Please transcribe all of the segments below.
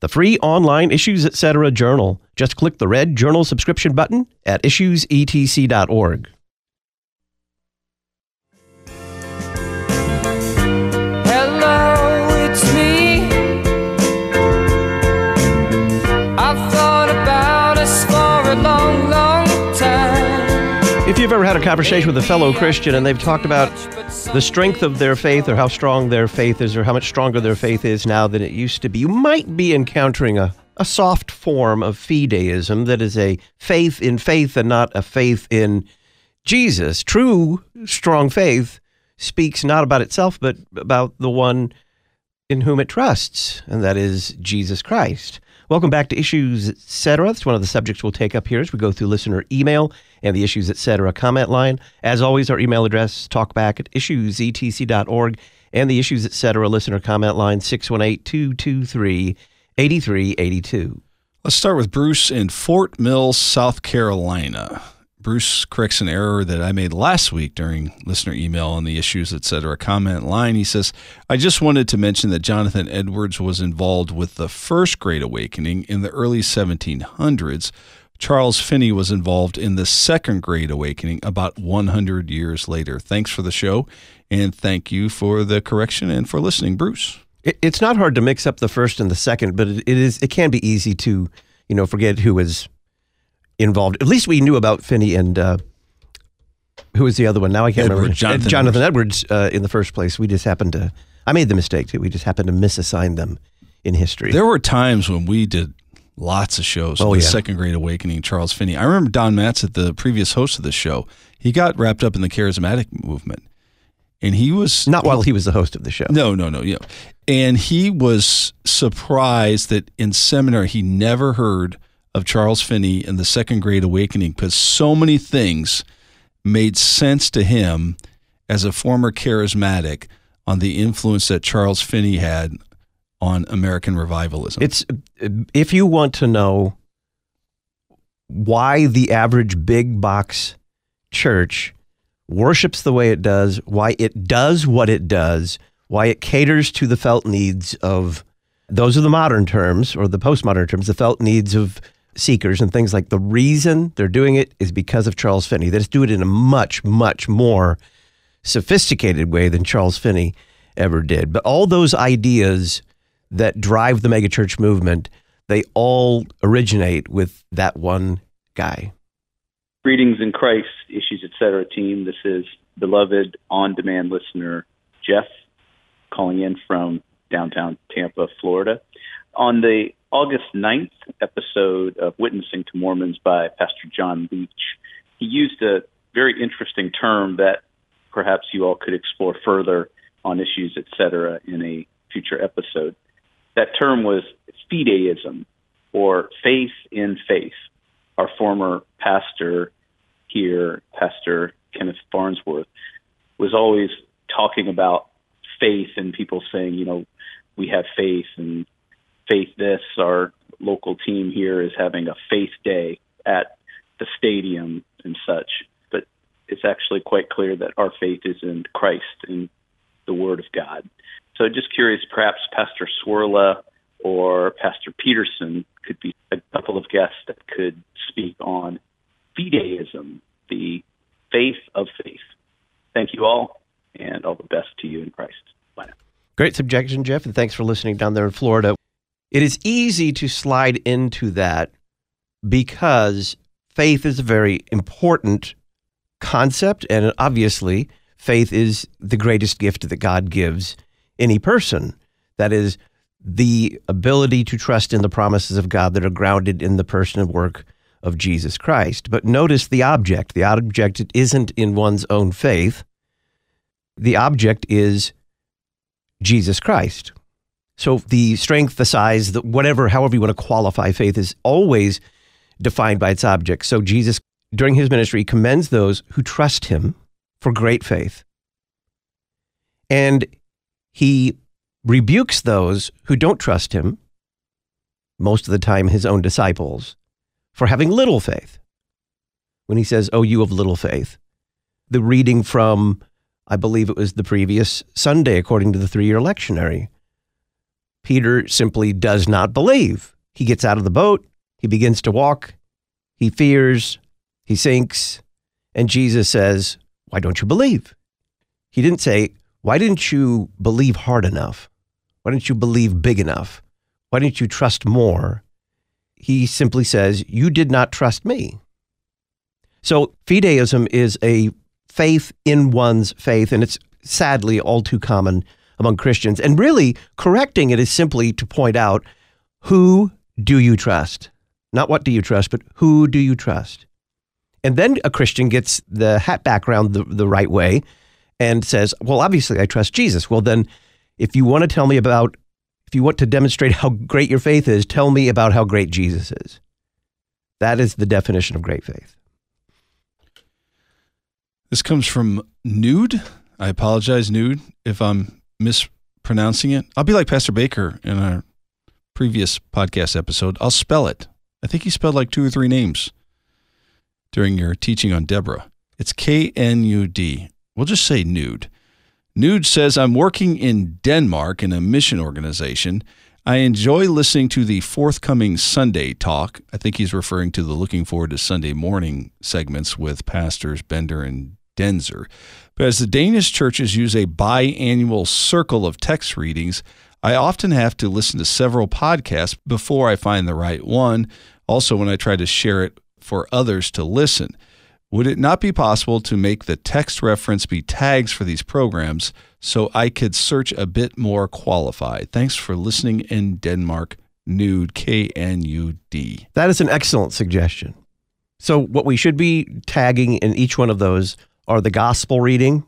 The free online Issues Etc. journal. Just click the red journal subscription button at issuesetc.org. had a conversation with a fellow Christian and they've talked about the strength of their faith or how strong their faith is or how much stronger their faith is now than it used to be, you might be encountering a, a soft form of fideism that is a faith in faith and not a faith in Jesus. True, strong faith speaks not about itself, but about the one in whom it trusts, and that is Jesus Christ. Welcome back to Issues Etc. That's one of the subjects we'll take up here as we go through listener email and the Issues Etc. comment line. As always, our email address, talkback at issuesetc.org, and the Issues Etc. listener comment line, 618 223 8382. Let's start with Bruce in Fort Mill, South Carolina. Bruce corrects an error that I made last week during listener email on the issues, etc. comment line. He says, I just wanted to mention that Jonathan Edwards was involved with the first Great Awakening in the early 1700s. Charles Finney was involved in the second Great Awakening about 100 years later. Thanks for the show, and thank you for the correction and for listening, Bruce. It, it's not hard to mix up the first and the second, but it is it can be easy to, you know, forget who was involved. At least we knew about Finney and uh, who was the other one. Now I can't Edward, remember. Jonathan Uh, Jonathan Edwards uh, in the first place. We just happened to. I made the mistake too. We just happened to misassign them in history. There were times when we did lots of shows. Oh, the yeah. Second Great Awakening, Charles Finney. I remember Don Matzat, the previous host of the show. He got wrapped up in the charismatic movement, and he was not while he was the host of the show. No, no, no. Yeah, and he was surprised that in seminary he never heard of Charles Finney and the Second Great Awakening because so many things made sense to him as a former charismatic on the influence that Charles Finney had on American revivalism. It's if you want to know why the average big box church worships the way it does, why it does what it does, why it caters to the felt needs of those are the modern terms or the postmodern terms, the felt needs of seekers and things like the reason they're doing it is because of Charles Finney. They just do it in a much, much more sophisticated way than Charles Finney ever did. But all those ideas that drive the megachurch movement, they all originate with that one guy. Greetings in Christ, Issues Etc. team. This is beloved on demand listener Jeff calling in from downtown Tampa, Florida. On the August 9th episode of Witnessing to Mormons by Pastor John Leach, he used a very interesting term that perhaps you all could explore further on Issues et cetera, in a future episode. That term was fideism, or faith in faith. Our former pastor here, Pastor Kenneth Farnsworth, was always talking about faith and people saying, you know, we have faith and faith this. Our local team here is having a faith day at the stadium and such. But it's actually quite clear that our faith is in Christ and the Word of God. So just curious, perhaps Pastor Swirla or Pastor Peterson could be a couple of guests that could speak on fideism, the faith of faith. Thank you all, and all the best to you in Christ. Bye now. Great subjection, Jeff, and thanks for listening down there in Florida. It is easy to slide into that because faith is a very important concept, and obviously, faith is the greatest gift that God gives any person. That is the ability to trust in the promises of God that are grounded in the person and work of Jesus Christ. But notice the object. The object isn't in one's own faith. The object is Jesus Christ. So the strength, the size, the whatever, however you want to qualify faith is always defined by its object. So Jesus during his ministry, commends those who trust him for great faith. And he rebukes those who don't trust him, most of the time his own disciples, for having little faith. When he says, Oh, you of little faith. The reading from, I believe it was the previous Sunday, according to the three year lectionary. Peter simply does not believe. He gets out of the boat, he begins to walk, he fears, he sinks, and Jesus says, Why don't you believe? He didn't say, Why didn't you believe hard enough? Why didn't you believe big enough? Why didn't you trust more? He simply says, You did not trust me. So, fideism is a faith in one's faith, and it's sadly all too common among Christians. And really, correcting it is simply to point out who do you trust? Not what do you trust, but who do you trust? And then a Christian gets the hat background the, the right way and says, Well, obviously, I trust Jesus. Well, then, if you want to tell me about, if you want to demonstrate how great your faith is, tell me about how great Jesus is. That is the definition of great faith. This comes from Nude. I apologize, Nude, if I'm mispronouncing it. I'll be like Pastor Baker in our previous podcast episode. I'll spell it. I think he spelled like two or three names during your teaching on Deborah. It's K N U D. We'll just say Nude. Nude says, I'm working in Denmark in a mission organization. I enjoy listening to the forthcoming Sunday talk. I think he's referring to the looking forward to Sunday morning segments with pastors Bender and Denzer. But as the Danish churches use a biannual circle of text readings, I often have to listen to several podcasts before I find the right one. Also, when I try to share it for others to listen. Would it not be possible to make the text reference be tags for these programs so I could search a bit more qualified? Thanks for listening in Denmark. Nude, K N U D. That is an excellent suggestion. So, what we should be tagging in each one of those are the gospel reading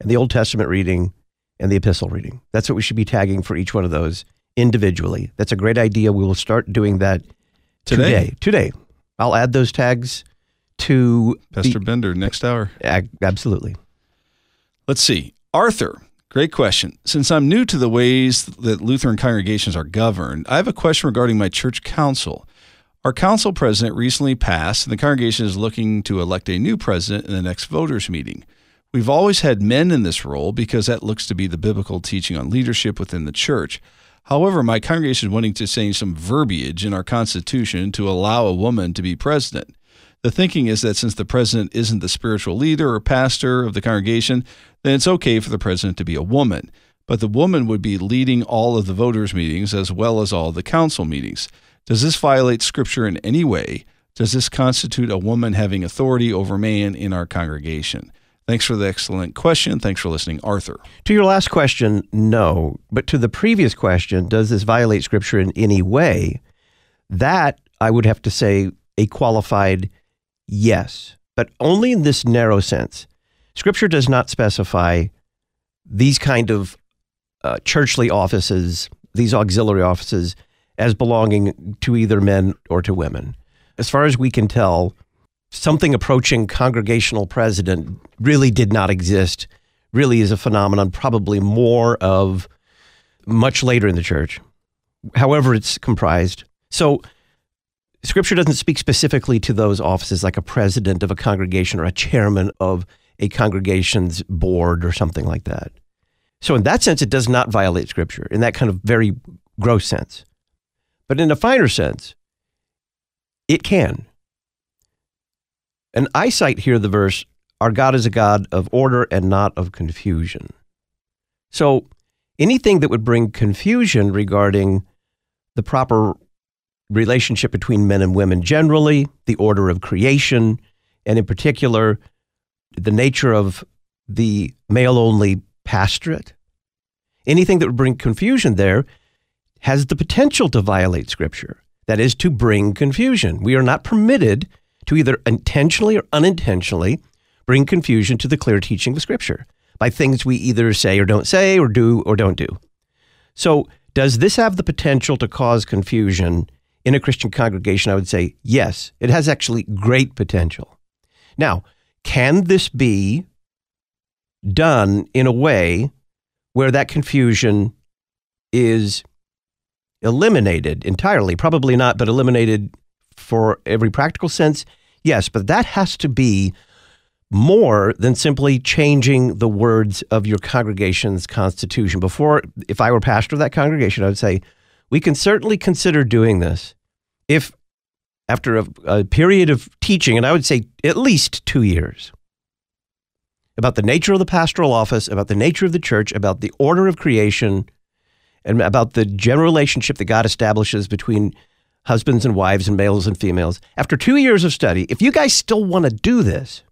and the Old Testament reading and the epistle reading. That's what we should be tagging for each one of those individually. That's a great idea. We will start doing that Today. today. Today. I'll add those tags to Pastor the, Bender, next hour. Absolutely. Let's see. Arthur, great question. Since I'm new to the ways that Lutheran congregations are governed, I have a question regarding my church council. Our council president recently passed, and the congregation is looking to elect a new president in the next voters' meeting. We've always had men in this role because that looks to be the biblical teaching on leadership within the church. However, my congregation is wanting to change some verbiage in our constitution to allow a woman to be president. The thinking is that since the president isn't the spiritual leader or pastor of the congregation, then it's okay for the president to be a woman. But the woman would be leading all of the voters' meetings as well as all the council meetings. Does this violate scripture in any way? Does this constitute a woman having authority over man in our congregation? Thanks for the excellent question. Thanks for listening, Arthur. To your last question, no. But to the previous question, does this violate scripture in any way? That I would have to say a qualified yes, but only in this narrow sense. Scripture does not specify these kind of uh, churchly offices, these auxiliary offices, as belonging to either men or to women. As far as we can tell, something approaching congregational president really did not exist, really is a phenomenon, probably more of much later in the church, however, it's comprised. So, scripture doesn't speak specifically to those offices like a president of a congregation or a chairman of a congregation's board or something like that. So, in that sense, it does not violate scripture in that kind of very gross sense. But in a finer sense, it can. And I cite here the verse, Our God is a God of order and not of confusion. So anything that would bring confusion regarding the proper relationship between men and women generally, the order of creation, and in particular, the nature of the male only pastorate, anything that would bring confusion there has the potential to violate Scripture. That is, to bring confusion. We are not permitted to either intentionally or unintentionally bring confusion to the clear teaching of Scripture by things we either say or don't say, or do or don't do. So, does this have the potential to cause confusion in a Christian congregation, I would say yes, it has actually great potential. Now, can this be done in a way where that confusion is eliminated entirely? Probably not, but eliminated for every practical sense? Yes, but that has to be more than simply changing the words of your congregation's constitution. Before, if I were pastor of that congregation, I would say, we can certainly consider doing this if, after a, a period of teaching, and I would say at least two years, about the nature of the pastoral office, about the nature of the church, about the order of creation, and about the general relationship that God establishes between husbands and wives and males and females. After two years of study, if you guys still want to do this,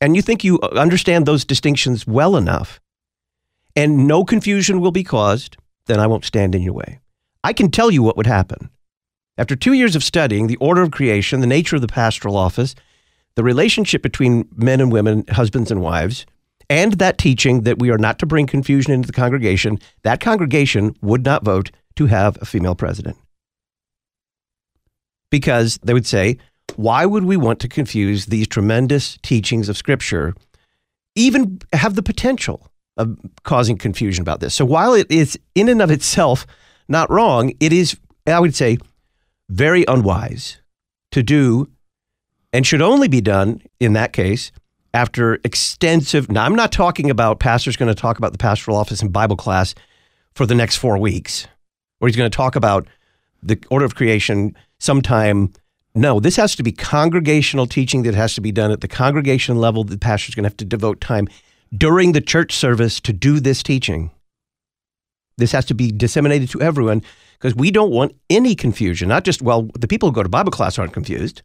and you think you understand those distinctions well enough, and no confusion will be caused, then I won't stand in your way. I can tell you what would happen. After two years of studying the order of creation, the nature of the pastoral office, the relationship between men and women, husbands and wives, and that teaching that we are not to bring confusion into the congregation, that congregation would not vote to have a female president. Because they would say, why would we want to confuse these tremendous teachings of Scripture, even have the potential of causing confusion about this? So while it is in and of itself not wrong, it is, I would say, very unwise to do and should only be done in that case after extensive. Now, I'm not talking about pastors going to talk about the pastoral office in Bible class for the next four weeks, or he's going to talk about the order of creation sometime. No, this has to be congregational teaching that has to be done at the congregation level. The pastor's going to have to devote time during the church service to do this teaching. This has to be disseminated to everyone because we don't want any confusion. Not just, well, the people who go to Bible class aren't confused.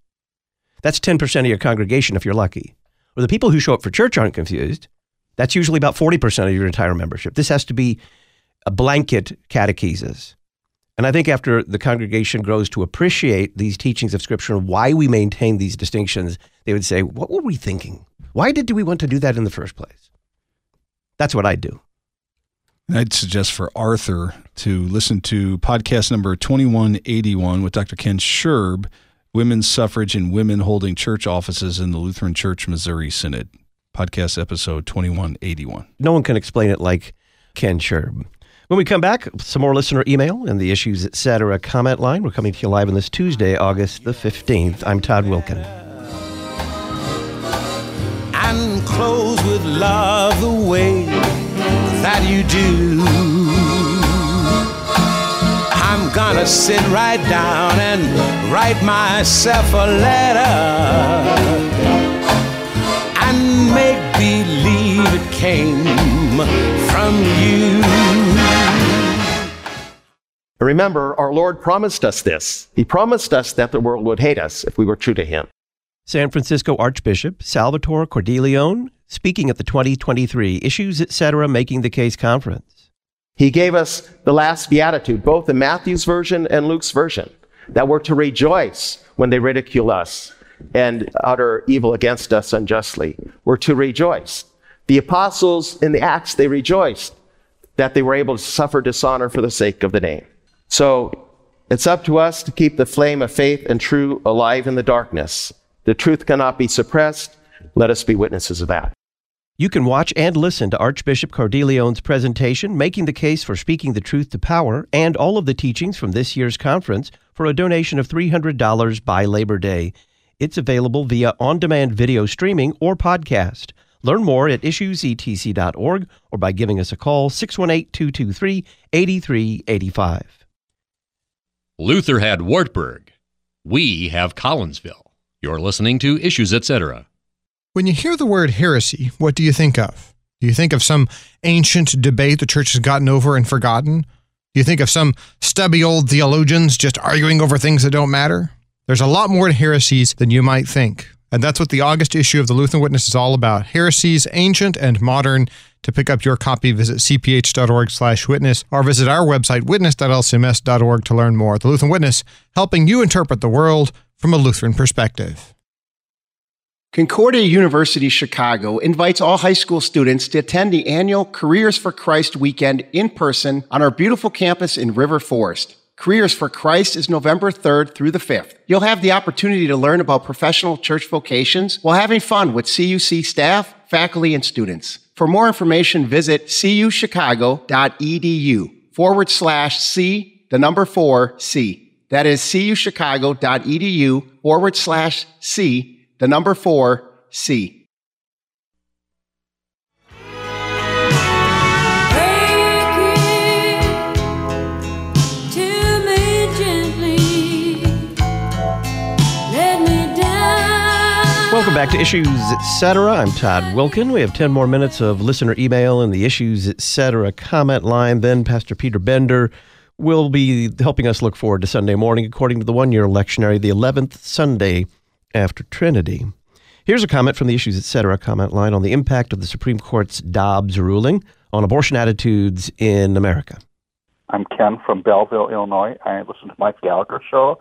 That's 10% of your congregation if you're lucky. Or the people who show up for church aren't confused. That's usually about 40% of your entire membership. This has to be a blanket catechesis. And I think after the congregation grows to appreciate these teachings of Scripture and why we maintain these distinctions, they would say, What were we thinking? Why did we want to do that in the first place? That's what I'd do. I'd suggest for Arthur to listen to podcast number 2181 with Dr. Ken Schurb, Women's Suffrage and Women Holding Church Offices in the Lutheran Church Missouri Synod, podcast episode 2181. No one can explain it like Ken Schurb. When we come back, some more listener email and the issues, etc. comment line. We're coming to you live on this Tuesday, August the 15th. I'm Todd Wilken. And close with love the way that you do. Gonna sit right down and write myself a letter and make believe it came from you. Remember, our Lord promised us this. He promised us that the world would hate us if we were true to Him. San Francisco Archbishop Salvatore Cordileone speaking at the 2023 Issues Etc. Making the Case conference. He gave us the last beatitude, both in Matthew's version and Luke's version, that we're to rejoice when they ridicule us and utter evil against us unjustly. We're to rejoice. The apostles in the Acts, they rejoiced that they were able to suffer dishonor for the sake of the name. So it's up to us to keep the flame of faith and truth alive in the darkness. The truth cannot be suppressed. Let us be witnesses of that. You can watch and listen to Archbishop Cordileone's presentation, Making the Case for Speaking the Truth to Power, and all of the teachings from this year's conference for a donation of $300 by Labor Day. It's available via on demand video streaming or podcast. Learn more at issuesetc.org or by giving us a call 618 223 8385. Luther had Wartburg. We have Collinsville. You're listening to Issues Etc. When you hear the word heresy, what do you think of? Do you think of some ancient debate the church has gotten over and forgotten? Do you think of some stubby old theologians just arguing over things that don't matter? There's a lot more to heresies than you might think. And that's what the August issue of the Lutheran Witness is all about. Heresies, ancient and modern. To pick up your copy, visit cph.org slash witness or visit our website, witness.lcms.org to learn more. The Lutheran Witness, helping you interpret the world from a Lutheran perspective. Concordia University Chicago invites all high school students to attend the annual Careers for Christ weekend in person on our beautiful campus in River Forest. Careers for Christ is November 3rd through the 5th. You'll have the opportunity to learn about professional church vocations while having fun with CUC staff, faculty, and students. For more information, visit cuchicago.edu forward slash C, the number four C. That is cuchicago.edu forward slash C, the number four C. Welcome back to Issues Etc. I'm Todd Wilken. We have 10 more minutes of listener email in the Issues Etc. comment line. Then Pastor Peter Bender will be helping us look forward to Sunday morning according to the one year lectionary, the 11th Sunday after Trinity. Here's a comment from the Issues Etc. comment line on the impact of the Supreme Court's Dobbs ruling on abortion attitudes in America. I'm Ken from Belleville, Illinois. I listen to Mike Gallagher's show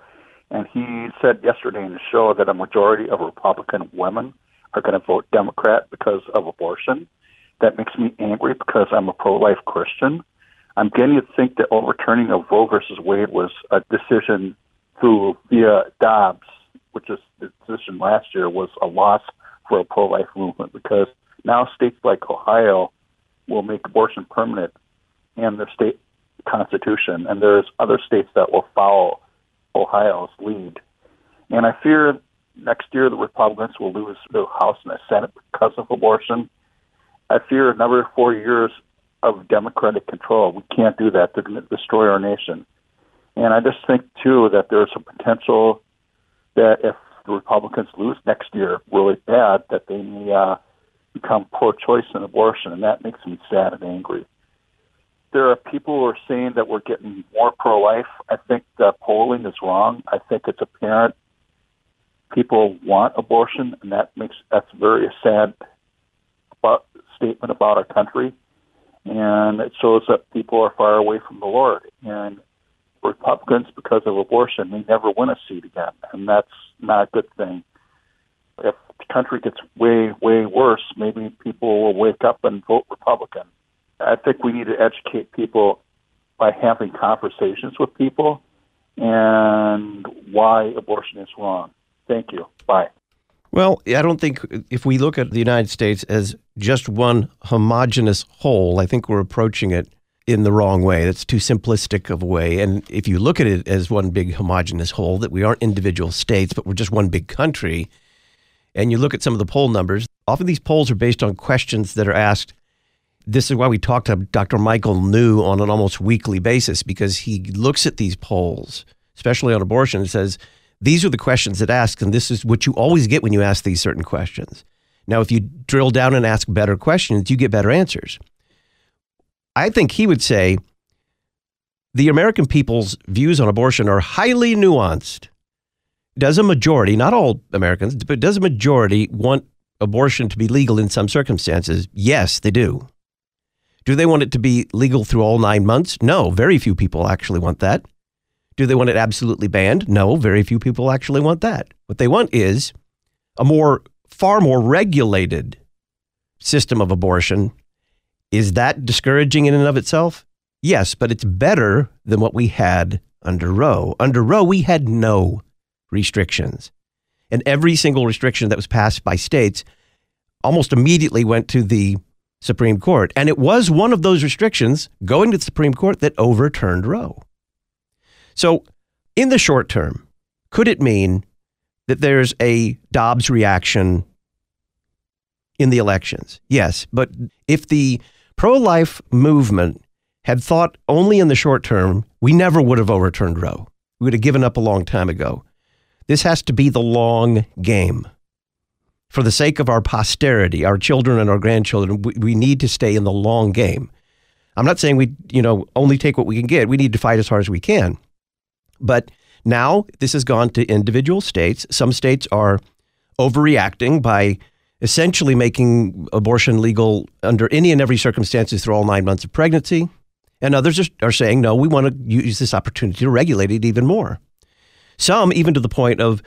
and he said yesterday in the show that a majority of Republican women are going to vote Democrat because of abortion. That makes me angry because I'm a pro life Christian. I'm beginning to think that overturning of Roe versus Wade was a decision through via Dobbs, which is the decision last year, was a loss for a pro life movement because now states like Ohio will make abortion permanent in their state constitution, and there's other states that will follow Ohio's lead. And I fear next year the Republicans will lose the House and the Senate because of abortion. I fear another four years of Democratic control. We can't do that. They're going to destroy our nation. And I just think, too, that there's a potential that if the Republicans lose next year really bad, that they may uh, become pro choice in abortion. And that makes me sad and angry there are people who are saying that we're getting more pro-life. I think the polling is wrong. I think it's apparent people want abortion, and that makes that's very sad about, statement about our country, and it shows that people are far away from the Lord. And Republicans, because of abortion, may never win a seat again, and that's not a good thing. If the country gets way, way worse, maybe people will wake up and vote Republican. I think we need to educate people by having conversations with people and why abortion is wrong. Thank you. Bye. Well, I don't think if we look at the United States as just one homogenous whole, I think we're approaching it in the wrong way. That's too simplistic of a way. And if you look at it as one big homogenous whole, that we aren't individual states, but we're just one big country, and you look at some of the poll numbers, often these polls are based on questions that are asked this is why we talk to Dr. Michael New on an almost weekly basis because he looks at these polls, especially on abortion, and says, these are the questions that ask, and this is what you always get when you ask these certain questions. Now, if you drill down and ask better questions, you get better answers. I think he would say the American people's views on abortion are highly nuanced. Does a majority, not all Americans, but does a majority want abortion to be legal in some circumstances? Yes, they do. Do they want it to be legal through all nine months? No, very few people actually want that. Do they want it absolutely banned? No, very few people actually want that. What they want is a more, far more regulated system of abortion. Is that discouraging in and of itself? Yes, but it's better than what we had under Roe. Under Roe, we had no restrictions. And every single restriction that was passed by states almost immediately went to the Supreme Court. And it was one of those restrictions going to the Supreme Court that overturned Roe. So, in the short term, could it mean that there's a Dobbs reaction in the elections? Yes. But if the pro life movement had thought only in the short term, we never would have overturned Roe. We would have given up a long time ago. This has to be the long game for the sake of our posterity, our children and our grandchildren, we, we need to stay in the long game. I'm not saying we, you know, only take what we can get. We need to fight as hard as we can. But now this has gone to individual states. Some states are overreacting by essentially making abortion legal under any and every circumstances through all nine months of pregnancy. And others are, saying, no, we want to use this opportunity to regulate it even more. Some even to the point of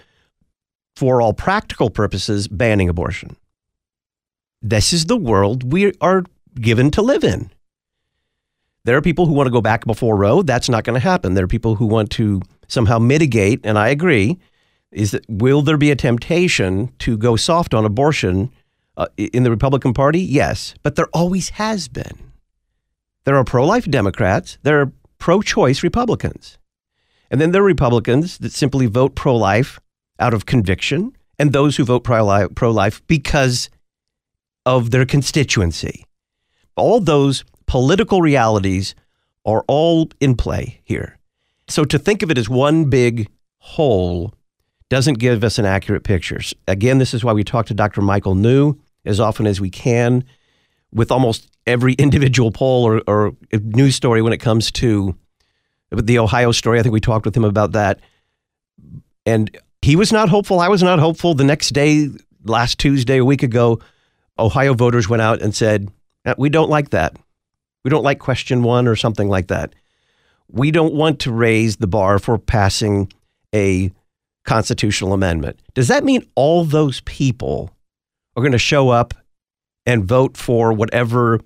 for all practical purposes, banning abortion. This is the world we are given to live in. There are people who want to go back before Roe. That's not going to happen. There are people who want to somehow mitigate, and I agree. Is that will there be a temptation to go soft on abortion uh, in the Republican Party? Yes, but there always has been. There are pro life Democrats, there are pro choice Republicans. And then there are Republicans that simply vote pro life out of conviction, and those who vote pro life because of their constituency. All those political realities are all in play here. So to think of it as one big whole doesn't give us an accurate picture. Again, this is why we talk to Dr. Michael New as often as we can with almost every individual poll or, or news story when it comes to the Ohio story. I think we talked with him about that. And he was not hopeful. I was not hopeful. The next day, last Tuesday, a week ago, Ohio voters went out and said, uh, We don't like that. We don't like question one or something like that. We don't want to raise the bar for passing a constitutional amendment. Does that mean all those people are going to show up and vote for whatever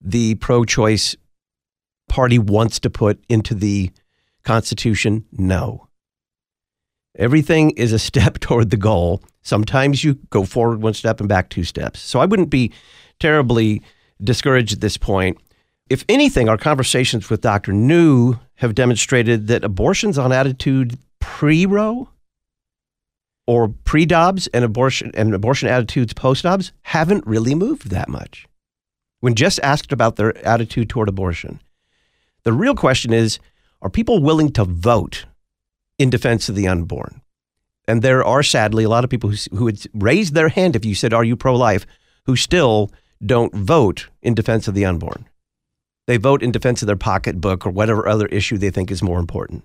the pro choice party wants to put into the Constitution? No. Everything is a step toward the goal. Sometimes you go forward one step and back two steps. So I wouldn't be terribly discouraged at this point. If anything, our conversations with Dr. New have demonstrated that abortion's on attitude pre Roe or pre Dobbs and abortion and abortion attitudes post Dobbs haven't really moved that much. When just asked about their attitude toward abortion, the real question is are people willing to vote in defense of the unborn? And there are sadly a lot of people who, who would raise their hand if you said, Are you pro life? who still don't vote in defense of the unborn. They vote in defense of their pocketbook or whatever other issue they think is more important.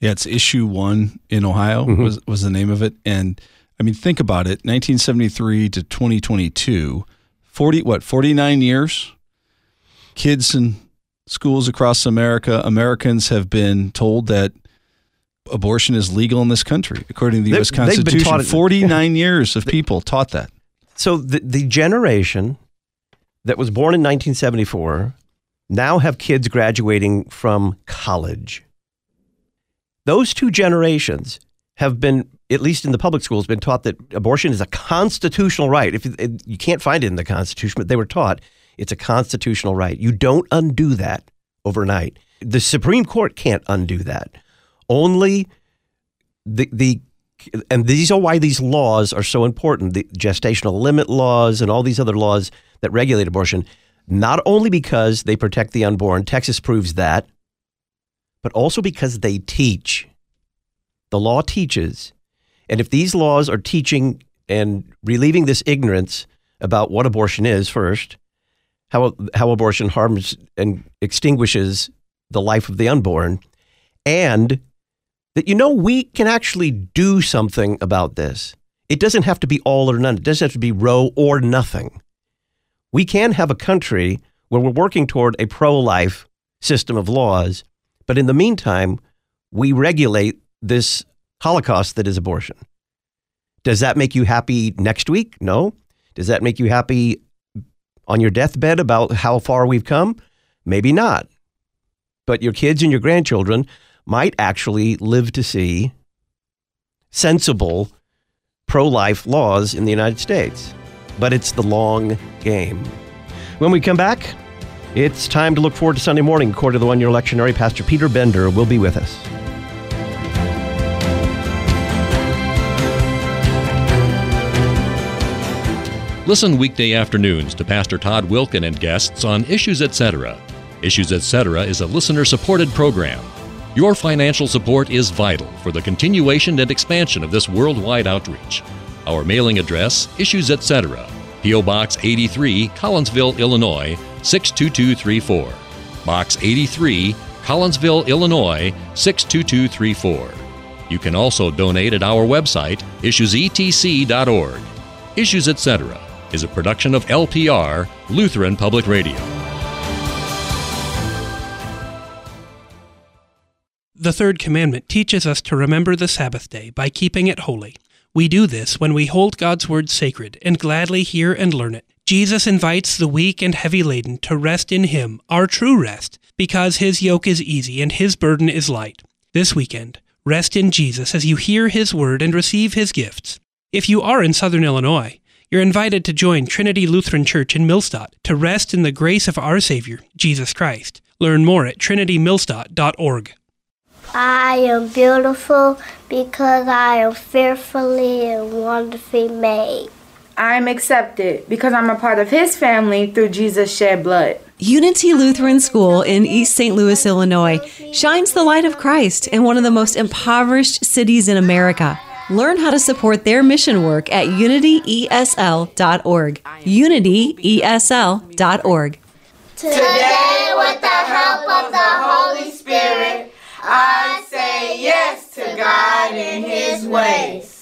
Yeah, it's issue one in Ohio mm-hmm. was was the name of it, and I mean think about it: 1973 to 2022, 40 what 49 years. Kids in schools across America, Americans have been told that abortion is legal in this country, according to the they, U.S. Constitution. 49 years of people taught that. So the, the generation that was born in 1974 now have kids graduating from college those two generations have been, at least in the public schools, been taught that abortion is a constitutional right. If it, you can't find it in the Constitution, but they were taught it's a constitutional right. You don't undo that overnight. The Supreme Court can't undo that. Only the the and these are why these laws are so important. The gestational limit laws and all these other laws that regulate abortion, not only because they protect the unborn, Texas proves that, but also because they teach. The law teaches. And if these laws are teaching and relieving this ignorance about what abortion is, first, how, how abortion harms and extinguishes the life of the unborn, and that you know we can actually do something about this. It doesn't have to be all or none. It doesn't have to be Roe or nothing. We can have a country where we're working toward a pro life system of laws but in the meantime, we regulate this holocaust that is abortion. Does that make you happy next week? No. Does that make you happy on your deathbed about how far we've come? Maybe not. But your kids and your grandchildren might actually live to see sensible pro life laws in the United States. But it's the long game. When we come back, it's time to look forward to Sunday morning. According to the one year lectionary, Pastor Peter Bender will be with us. Listen weekday afternoons to Pastor Todd Wilken and guests on Issues Etc. Issues Etc. is a listener supported program. Your financial support is vital for the continuation and expansion of this worldwide outreach. Our mailing address, Issues Etc., P.O. Box 83, Collinsville, Illinois 62234. Box 83, Collinsville, Illinois 62234. You can also donate at our website, issuesetc.org. Issues Etc. is a production of LPR, Lutheran Public Radio. The third commandment teaches us to remember the Sabbath day by keeping it holy. We do this when we hold God's word sacred and gladly hear and learn it. Jesus invites the weak and heavy laden to rest in Him, our true rest, because His yoke is easy and His burden is light. This weekend, rest in Jesus as you hear His word and receive His gifts. If you are in Southern Illinois, you're invited to join Trinity Lutheran Church in Millstadt to rest in the grace of our Savior, Jesus Christ. Learn more at trinitymillstadt.org. I am beautiful because I am fearfully and wonderfully made. I'm accepted because I'm a part of His family through Jesus' shed blood. Unity Lutheran School in East St. Louis, Illinois, shines the light of Christ in one of the most impoverished cities in America. Learn how to support their mission work at unityesl.org. Unityesl.org. Today, with the help of the Holy Spirit, I say yes to God and His ways.